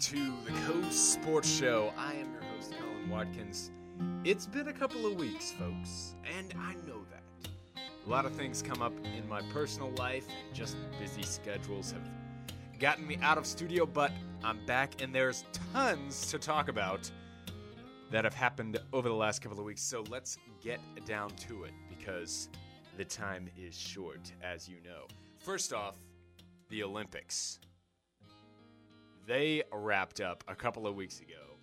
to the Coast Sports Show. I am your host, Colin Watkins. It's been a couple of weeks, folks, and I know that. A lot of things come up in my personal life, and just busy schedules have gotten me out of studio, but I'm back, and there's tons to talk about that have happened over the last couple of weeks. So let's get down to it because the time is short, as you know. First off, the Olympics. They wrapped up a couple of weeks ago.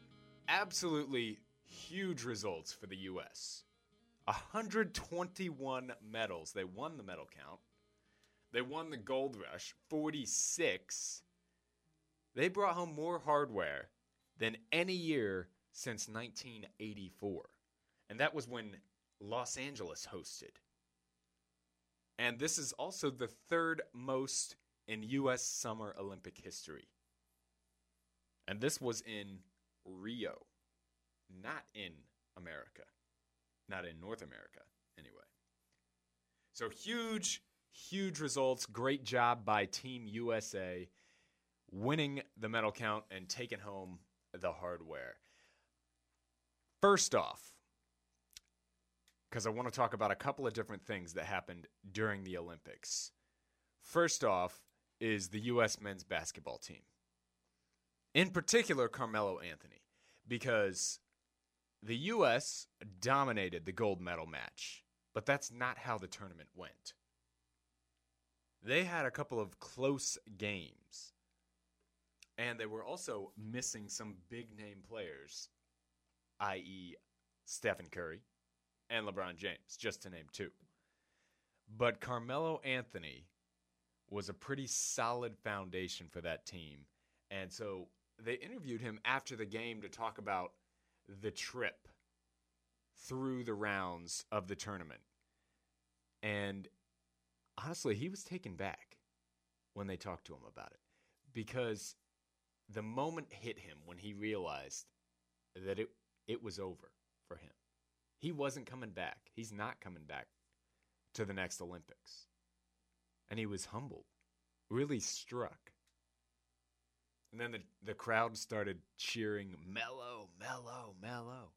Absolutely huge results for the U.S. 121 medals. They won the medal count. They won the gold rush, 46. They brought home more hardware than any year since 1984. And that was when Los Angeles hosted. And this is also the third most in U.S. Summer Olympic history. And this was in Rio, not in America, not in North America, anyway. So huge, huge results. Great job by Team USA winning the medal count and taking home the hardware. First off, because I want to talk about a couple of different things that happened during the Olympics. First off, is the U.S. men's basketball team. In particular, Carmelo Anthony, because the U.S. dominated the gold medal match, but that's not how the tournament went. They had a couple of close games, and they were also missing some big name players, i.e., Stephen Curry and LeBron James, just to name two. But Carmelo Anthony was a pretty solid foundation for that team. And so they interviewed him after the game to talk about the trip through the rounds of the tournament. And honestly, he was taken back when they talked to him about it because the moment hit him when he realized that it it was over for him. He wasn't coming back. He's not coming back to the next Olympics and he was humbled, really struck. And then the, the crowd started cheering, Melo, Melo, Melo.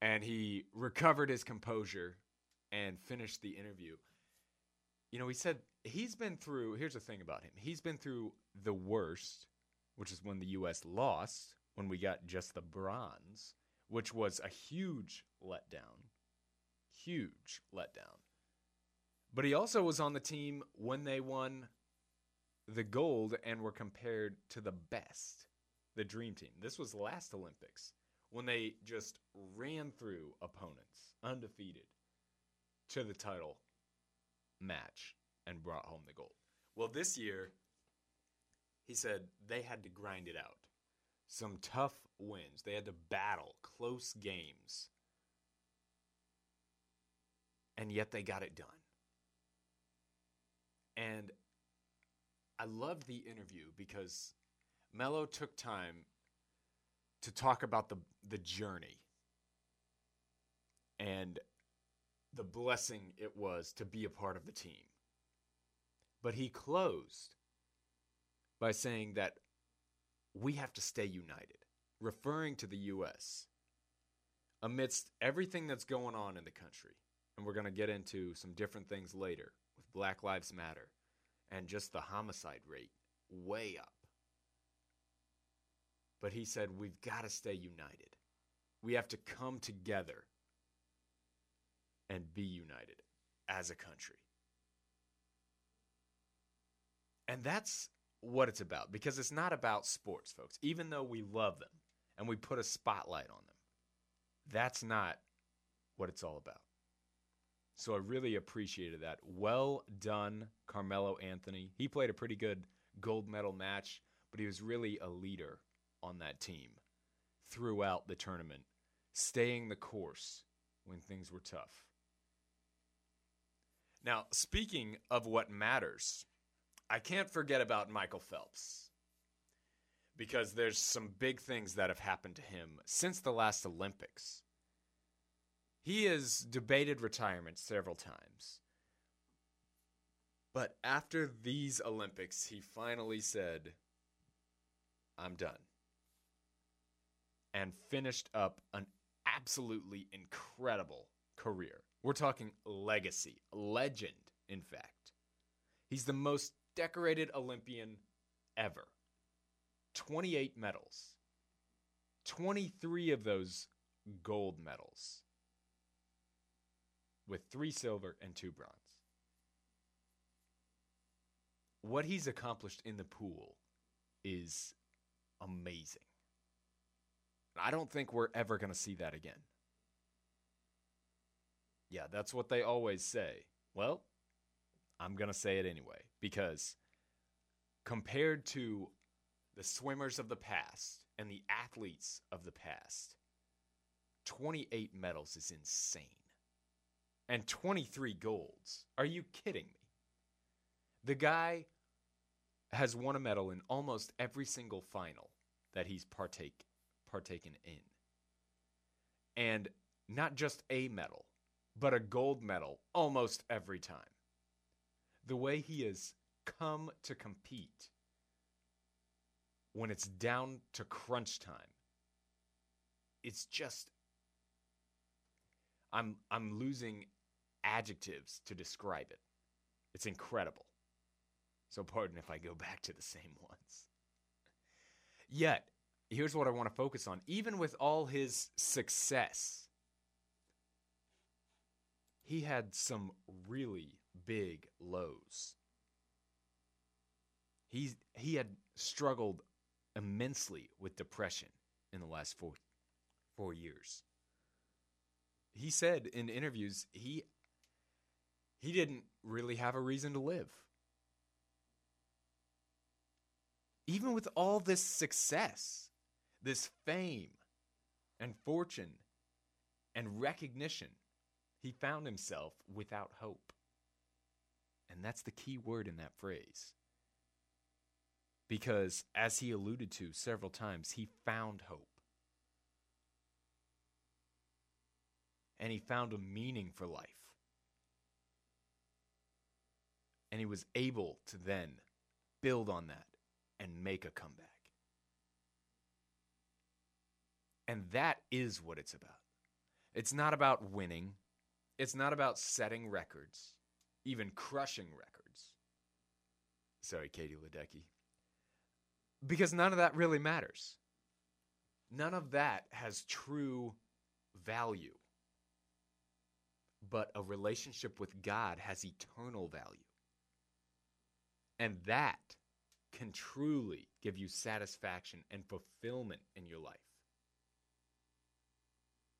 And he recovered his composure and finished the interview. You know, he said he's been through, here's the thing about him he's been through the worst, which is when the U.S. lost, when we got just the bronze, which was a huge letdown. Huge letdown. But he also was on the team when they won the gold and were compared to the best, the dream team. This was last Olympics when they just ran through opponents undefeated to the title match and brought home the gold. Well, this year, he said they had to grind it out. Some tough wins. They had to battle close games. And yet they got it done. And I loved the interview because Melo took time to talk about the the journey and the blessing it was to be a part of the team. But he closed by saying that we have to stay united, referring to the US amidst everything that's going on in the country. And we're going to get into some different things later with Black Lives Matter and just the homicide rate way up. But he said, we've got to stay united. We have to come together and be united as a country. And that's what it's about because it's not about sports, folks, even though we love them and we put a spotlight on them. That's not what it's all about. So I really appreciated that. Well done, Carmelo Anthony. He played a pretty good gold medal match, but he was really a leader on that team throughout the tournament, staying the course when things were tough. Now, speaking of what matters, I can't forget about Michael Phelps because there's some big things that have happened to him since the last Olympics. He has debated retirement several times. But after these Olympics, he finally said, I'm done. And finished up an absolutely incredible career. We're talking legacy, legend, in fact. He's the most decorated Olympian ever. 28 medals. 23 of those gold medals, with three silver and two bronze. What he's accomplished in the pool is amazing. I don't think we're ever going to see that again. Yeah, that's what they always say. Well, I'm going to say it anyway because compared to the swimmers of the past and the athletes of the past, 28 medals is insane. And 23 golds. Are you kidding me? The guy has won a medal in almost every single final that he's partake partaken in. And not just a medal, but a gold medal almost every time. The way he has come to compete when it's down to crunch time, it's just I'm I'm losing adjectives to describe it. It's incredible. So pardon if I go back to the same ones. Yet, here's what I want to focus on. Even with all his success, he had some really big lows. He he had struggled immensely with depression in the last 4 4 years he said in interviews he he didn't really have a reason to live. Even with all this success, this fame and fortune and recognition, he found himself without hope. And that's the key word in that phrase. Because, as he alluded to several times, he found hope. And he found a meaning for life. And he was able to then build on that and make a comeback. And that is what it's about. It's not about winning, it's not about setting records, even crushing records. Sorry, Katie Ledecky. Because none of that really matters. None of that has true value but a relationship with God has eternal value. And that can truly give you satisfaction and fulfillment in your life.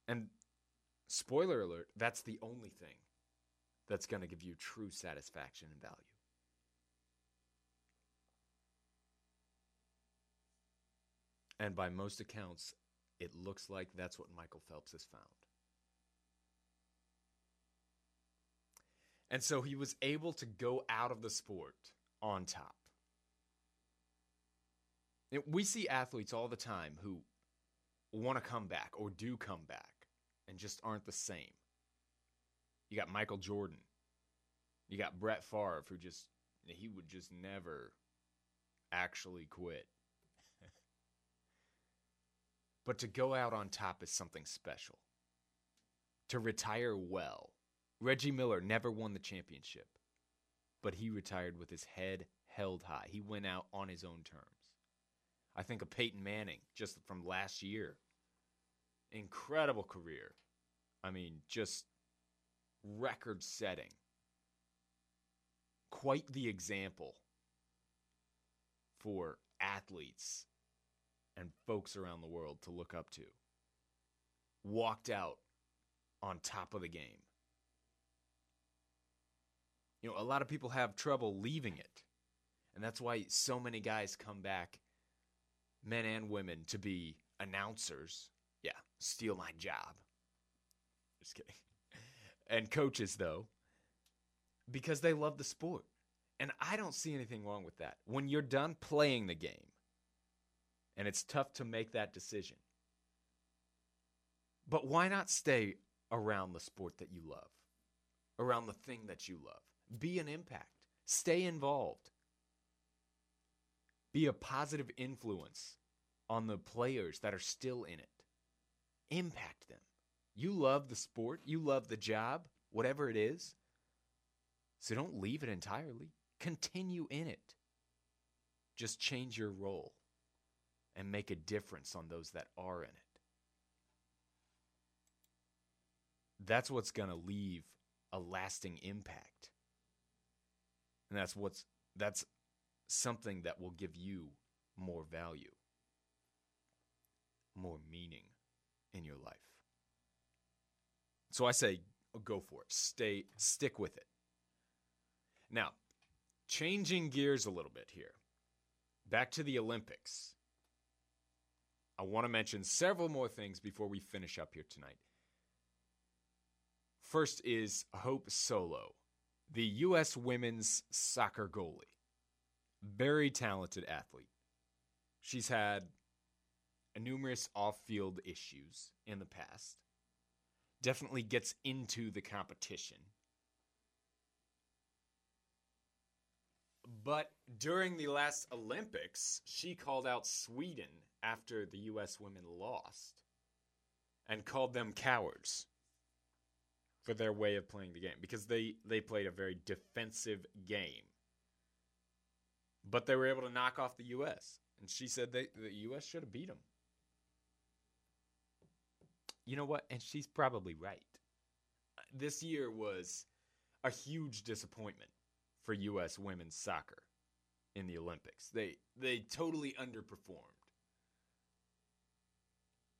And spoiler alert, that's the only thing that's going to give you true satisfaction and value. And by most accounts, it looks like that's what Michael Phelps has found. And so he was able to go out of the sport on top. We see athletes all the time who want to come back or do come back and just aren't the same. You got Michael Jordan. You got Brett Favre, who just, he would just never actually quit. but to go out on top is something special. To retire well Reggie Miller never won the championship, but he retired with his head held high. He went out on his own terms. I think of Peyton Manning just from last year. Incredible career. I mean, just record setting. Quite the example for athletes and folks around the world to look up to. Walked out on top of the game you know, a lot of people have trouble leaving it. And that's why so many guys come back, men and women, to be announcers. Yeah, steal my job. Just kidding. And coaches, though, because they love the sport. And I don't see anything wrong with that. When you're done playing the game, and it's tough to make that decision, but why not stay around the sport that you love, around the thing that you love? Be an impact. Stay involved. Be a positive influence on the players that are still in it. Impact them. You love the sport, you love the job, whatever it is. So don't leave it entirely. Continue in it. Just change your role and make a difference on those that are in it. That's what's going to leave a lasting impact. And that's what's that's something that will give you more value, more meaning in your life. So I say go for it. Stay stick with it. Now, changing gears a little bit here. Back to the Olympics. I want to mention several more things before we finish up here tonight. First is Hope Solo, the U.S. women's soccer goalie. Very talented athlete. She's had numerous off field issues in the past. Definitely gets into the competition. But during the last Olympics, she called out Sweden after the U.S. women lost and called them cowards for their way of playing the game because they, they played a very defensive game. But they were able to knock off the U.S. And she said they, the U.S. should have beat them. You know what? And she's probably right. This year was a huge disappointment for U.S. women's soccer in the Olympics. They they totally underperformed.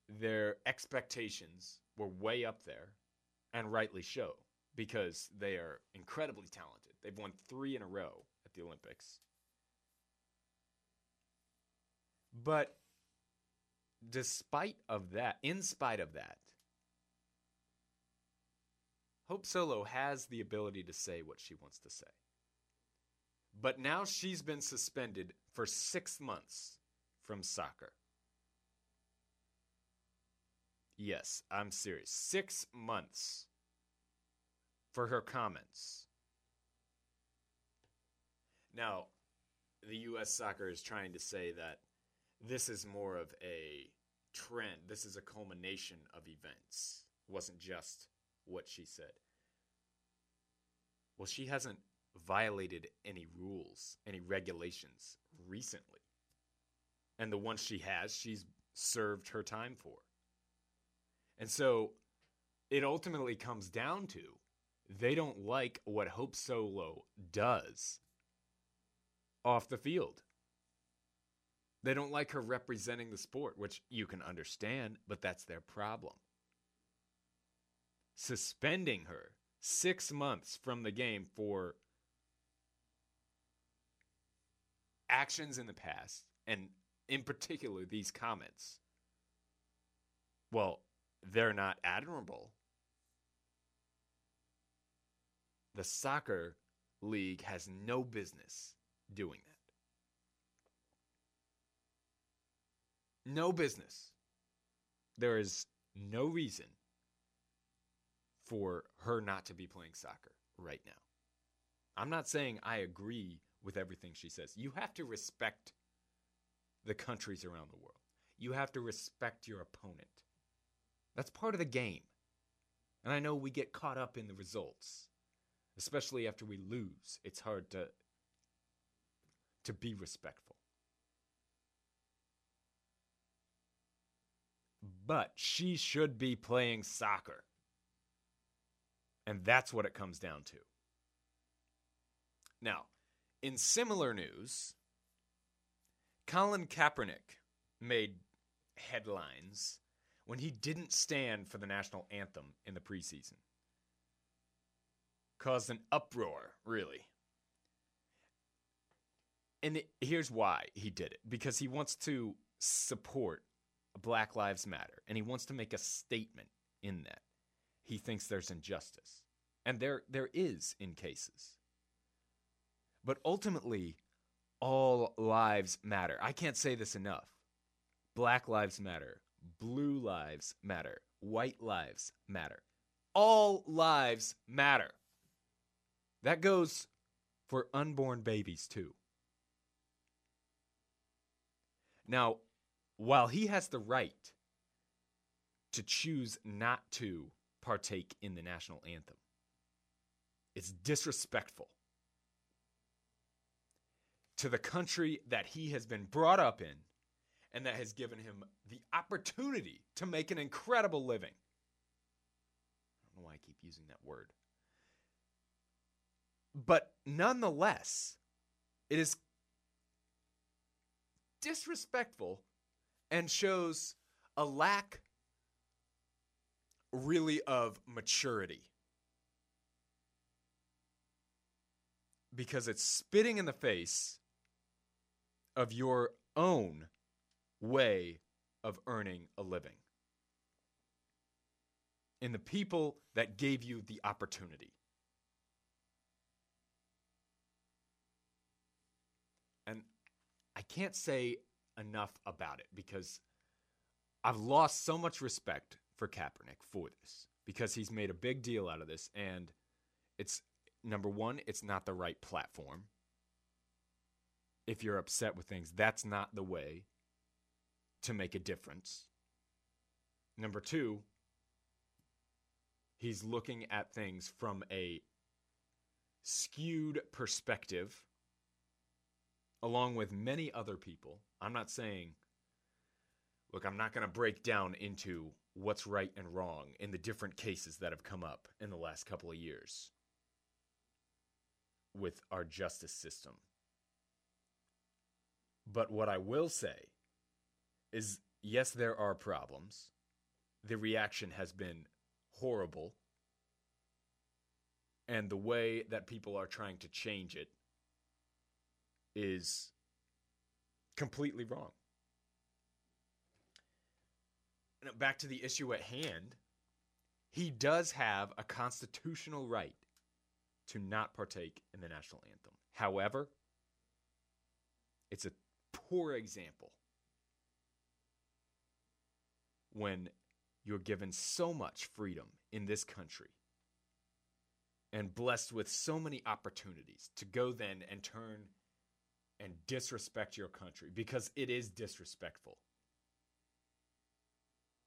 Their expectations were way up there, and rightly so, because they are incredibly talented. They've won three in a row at the Olympics. But despite of that, in spite of that, Hope Solo has the ability to say what she wants to say. But now she's been suspended for six months from soccer. Yes, I'm serious. Six months for her comments. Now, the U.S. soccer is trying to say that this is more of a trend. This is a culmination of events. It wasn't just what she said. Well, she hasn't violated any rules, any regulations recently. And the ones she has, she's served her time for. And so it ultimately comes down to they don't like what Hope Solo does off the field. They don't like her representing the sport, which you can understand, but that's their problem. Suspending her six months from the game for actions in the past, and in particular, these comments, well, they're not admirable. The soccer league has no business doing that. No business. There is no reason for her not to be playing soccer right now. I'm not saying I agree with everything she says. You have to respect the countries around the world. You have to respect your opponent. That's part of the game. And I know we get caught up in the results, especially after we lose. It's hard to to be respectful. But she should be playing soccer. And that's what it comes down to. Now, in similar news, Colin Kaepernick made headlines when he didn't stand for the national anthem in the preseason. Caused an uproar, really. And it, here's why he did it because he wants to support Black Lives Matter and he wants to make a statement in that. He thinks there's injustice. And there there is in cases. But ultimately, all lives matter. I can't say this enough. Black lives matter. Blue lives matter. White lives matter. All lives matter. That goes for unborn babies too. Now, while he has the right to choose not to partake in the national anthem, it's disrespectful to the country that he has been brought up in and that has given him the opportunity to make an incredible living. I don't know why I keep using that word. But nonetheless, it is disrespectful and shows a lack really of maturity. Because it's spitting in the face of your own way of earning a living. In the people that gave you the opportunity. And I can't say enough about it because I've lost so much respect for Kaepernick for this because he's made a big deal out of this. And it's number one, it's not the right platform. If you're upset with things, that's not the way to make a difference. Number two, he's looking at things from a skewed perspective, along with many other people. I'm not saying, look, I'm not going to break down into what's right and wrong in the different cases that have come up in the last couple of years with our justice system. But what I will say is yes, there are problems. The reaction has been horrible. And the way that people are trying to change it is completely wrong. Now, back to the issue at hand, he does have a constitutional right to not partake in the national anthem. However, it's a poor example when you're given so much freedom in this country and blessed with so many opportunities to go then and turn and disrespect your country because it is disrespectful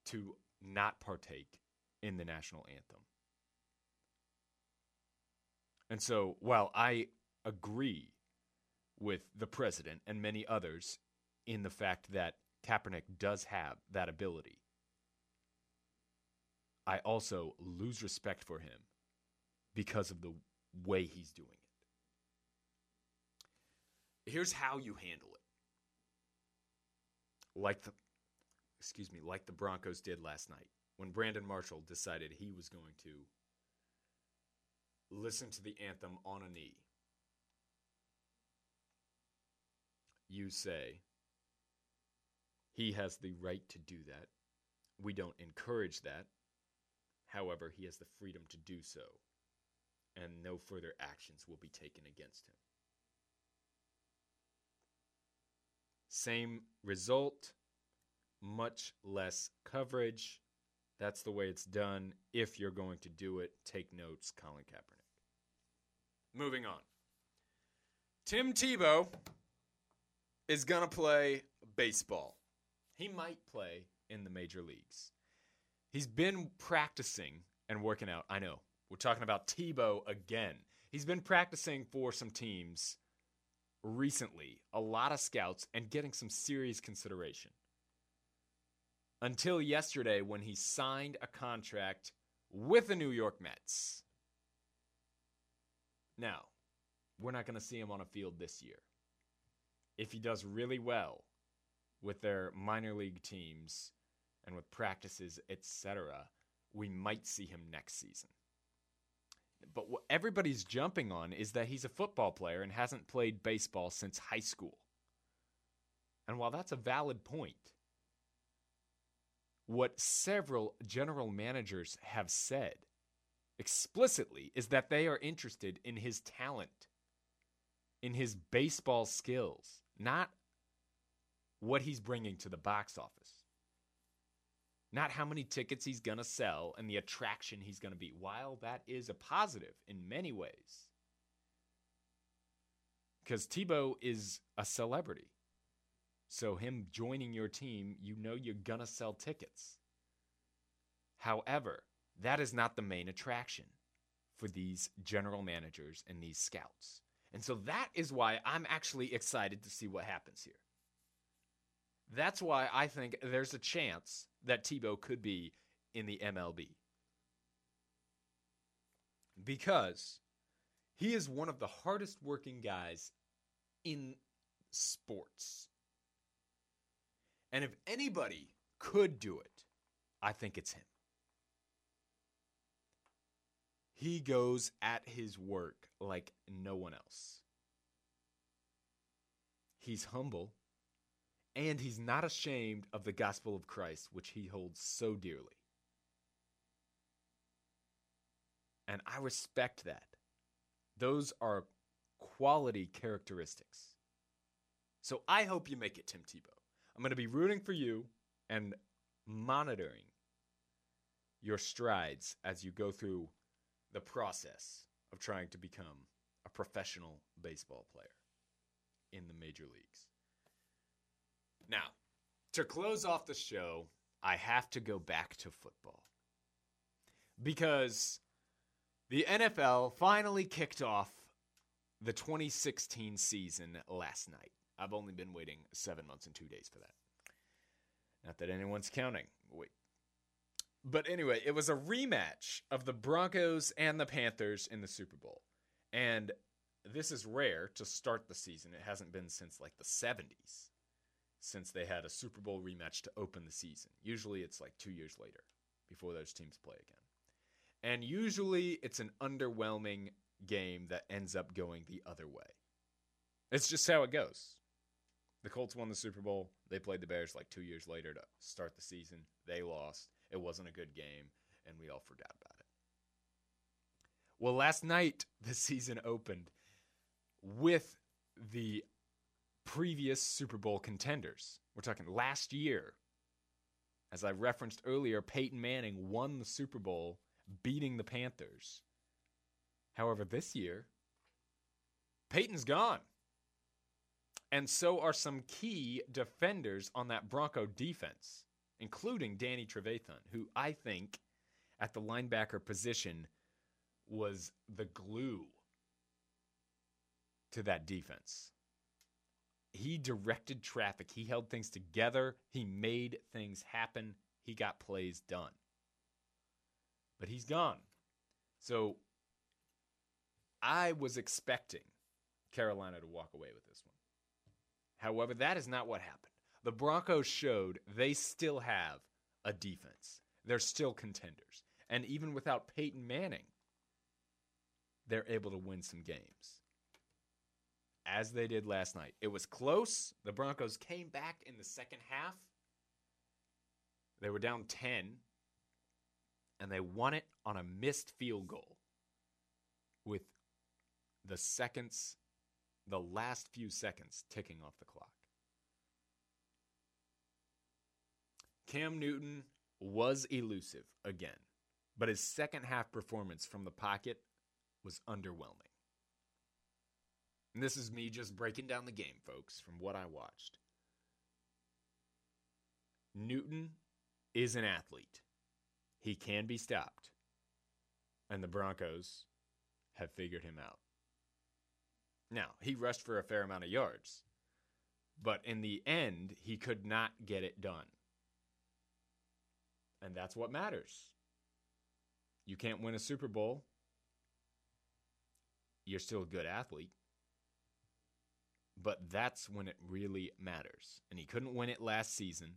to not partake in the national anthem. And so, while I agree with the president and many others in the fact that Kaepernick does have that ability, I also lose respect for him because of the way he's doing it. Here's how you handle it. Like the excuse me, like the Broncos did last night when Brandon Marshall decided he was going to listen to the anthem on a knee. You say he has the right to do that. We don't encourage that. However, he has the freedom to do so, and no further actions will be taken against him. Same result, much less coverage. That's the way it's done. If you're going to do it, take notes, Colin Kaepernick. Moving on. Tim Tebow is going to play baseball. He might play in the major leagues. He's been practicing and working out. I know. We're talking about Tebow again. He's been practicing for some teams recently, a lot of scouts, and getting some serious consideration. Until yesterday, when he signed a contract with the New York Mets. Now, we're not going to see him on a field this year. If he does really well with their minor league teams and with practices, etc., we might see him next season. But what everybody's jumping on is that he's a football player and hasn't played baseball since high school. And while that's a valid point, what several general managers have said explicitly is that they are interested in his talent, in his baseball skills, not what he's bringing to the box office not how many tickets he's going to sell and the attraction he's going to be. While that is a positive in many ways, because Tebow is a celebrity. So, him joining your team, you know you're going to sell tickets. However, that is not the main attraction for these general managers and these scouts. And so that is why I'm actually excited to see what happens here. That's why I think there's a chance that Tebow could be in the MLB. Because he is one of the hardest working guys in sports. And if anybody could do it, I think it's him. He goes at his work like no one else. He's humble, and he's not ashamed of the gospel of Christ, which he holds so dearly. And I respect that. Those are quality characteristics. So I hope you make it, Tim Tebow. I'm going to be rooting for you and monitoring your strides as you go through the process of trying to become a professional baseball player in the major leagues. Now, to close off the show, I have to go back to football. Because the NFL finally kicked off the 2016 season last night. I've only been waiting seven months and two days for that. Not that anyone's counting. Wait, but anyway, it was a rematch of the Broncos and the Panthers in the Super Bowl. And this is rare to start the season. It hasn't been since like the 70s since they had a Super Bowl rematch to open the season. Usually it's like 2 years later before those teams play again. And usually it's an underwhelming game that ends up going the other way. It's just how it goes. The Colts won the Super Bowl. They played the Bears like 2 years later to start the season. They lost it wasn't a good game, and we all forgot about it. Well, last night, the season opened with the previous Super Bowl contenders. We're talking last year. As I referenced earlier, Peyton Manning won the Super Bowl, beating the Panthers. However, this year, Peyton's gone. And so are some key defenders on that Bronco defense including Danny Trevathan, who I think at the linebacker position was the glue to that defense. He directed traffic, he held things together, he made things happen, he got plays done. But he's gone. So I was expecting Carolina to walk away with this one. However, that is not what happened the Broncos showed they still have a defense. They're still contenders. And even without Peyton Manning, they're able to win some games. As they did last night. It was close. The Broncos came back in the second half. They were down 10, and they won it on a missed field goal with the seconds, the last few seconds ticking off the clock. Cam Newton was elusive again, but his second half performance from the pocket was underwhelming. And this is me just breaking down the game, folks, from what I watched. Newton is an athlete. He can be stopped. And the Broncos have figured him out. Now, he rushed for a fair amount of yards, but in the end, he could not get it done. And that's what matters. You can't win a Super Bowl. You're still a good athlete. But that's when it really matters. And he couldn't win it last season,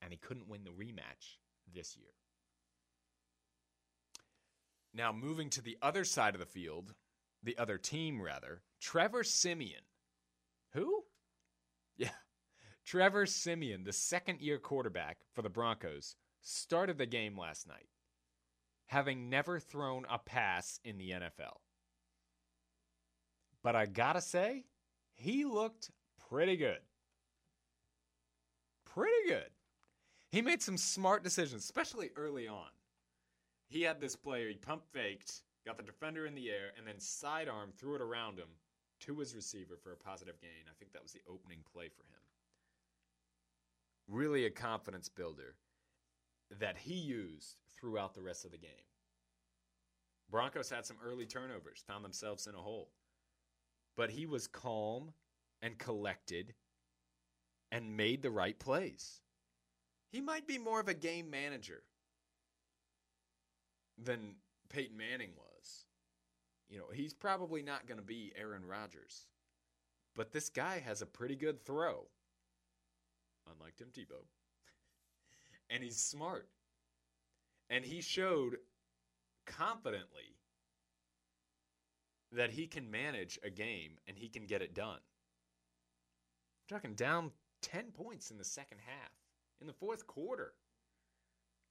and he couldn't win the rematch this year. Now, moving to the other side of the field, the other team, rather, Trevor Siemian. Who? Yeah. Trevor Siemian, the second year quarterback for the Broncos, started the game last night, having never thrown a pass in the NFL. But I gotta say, he looked pretty good. Pretty good. He made some smart decisions, especially early on. He had this player, he pump faked, got the defender in the air, and then sidearm threw it around him to his receiver for a positive gain. I think that was the opening play for him. really a confidence builder that he used throughout the rest of the game. Broncos had some early turnovers, found themselves in a hole. But he was calm and collected and made the right plays. He might be more of a game manager than Peyton Manning was. You know, he's probably not going to be Aaron Rodgers. But this guy has a pretty good throw, unlike Tim Tebow. and he's smart. And he showed confidently that he can manage a game and he can get it done. I'm talking down 10 points in the second half, in the fourth quarter,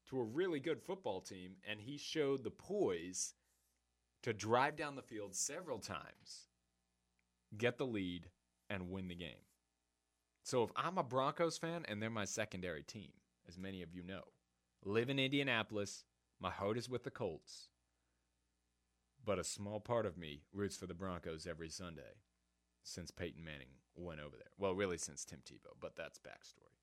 to a really good football team, and he showed the poise to drive down the field several times, get the lead, and win the game. So if I'm a Broncos fan and they're my secondary team, as many of you know, live in Indianapolis, my heart is with the Colts, but a small part of me roots for the Broncos every Sunday since Peyton Manning went over there. Well, really since Tim Tebow, but that's backstory.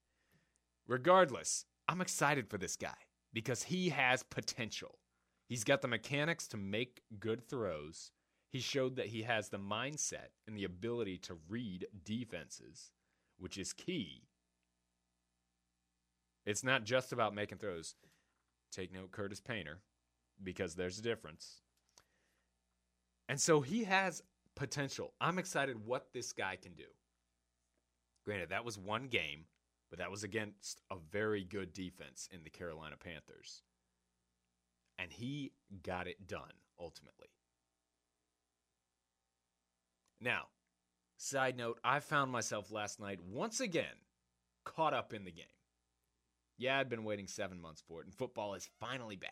Regardless, I'm excited for this guy because he has potential. He's got the mechanics to make good throws. He showed that he has the mindset and the ability to read defenses, which is key. It's not just about making throws. Take note, Curtis Painter, because there's a difference. And so he has potential. I'm excited what this guy can do. Granted, that was one game, but that was against a very good defense in the Carolina Panthers and he got it done ultimately. Now, side note, I found myself last night once again caught up in the game. Yeah, I'd been waiting seven months for it, and football is finally back.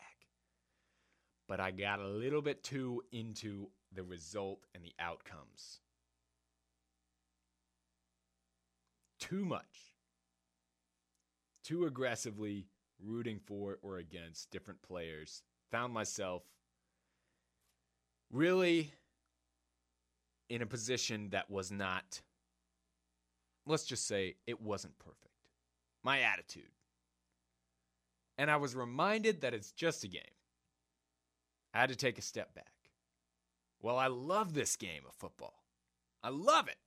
But I got a little bit too into the result and the outcomes. Too much. Too aggressively rooting for or against different players found myself really in a position that was not, let's just say, it wasn't perfect. My attitude. And I was reminded that it's just a game. I had to take a step back. Well, I love this game of football. I love it.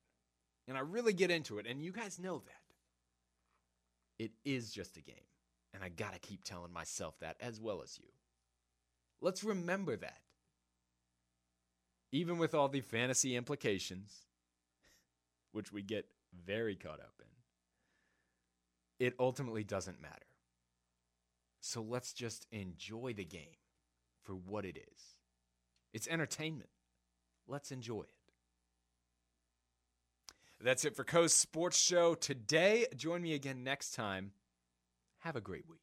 And I really get into it. And you guys know that. It is just a game. And I got to keep telling myself that as well as you. Let's remember that. Even with all the fantasy implications, which we get very caught up in, it ultimately doesn't matter. So let's just enjoy the game for what it is. It's entertainment. Let's enjoy it. That's it for Coast Sports Show today. Join me again next time. Have a great week.